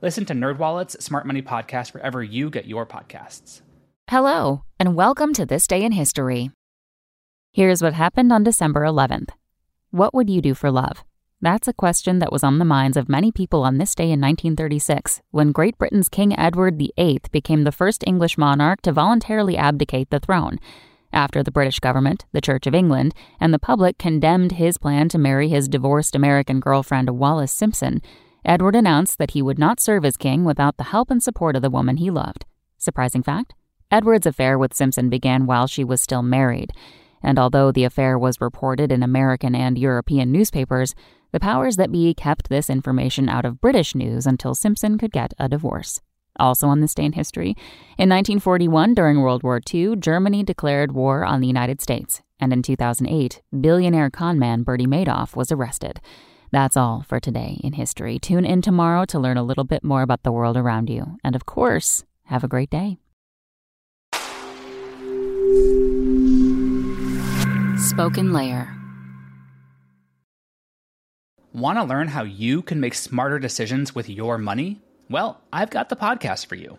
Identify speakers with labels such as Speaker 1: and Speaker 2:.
Speaker 1: Listen to NerdWallet's Smart Money Podcast wherever you get your podcasts.
Speaker 2: Hello, and welcome to This Day in History. Here's what happened on December 11th. What would you do for love? That's a question that was on the minds of many people on this day in 1936, when Great Britain's King Edward VIII became the first English monarch to voluntarily abdicate the throne. After the British government, the Church of England, and the public condemned his plan to marry his divorced American girlfriend Wallis Simpson, Edward announced that he would not serve as king without the help and support of the woman he loved. Surprising fact? Edward's affair with Simpson began while she was still married, and although the affair was reported in American and European newspapers, the powers that be kept this information out of British news until Simpson could get a divorce. Also on this day in history, in 1941, during World War II, Germany declared war on the United States, and in 2008, billionaire conman Bernie Madoff was arrested. That's all for today in history. Tune in tomorrow to learn a little bit more about the world around you. And of course, have a great day. Spoken Layer.
Speaker 1: Want to learn how you can make smarter decisions with your money? Well, I've got the podcast for you.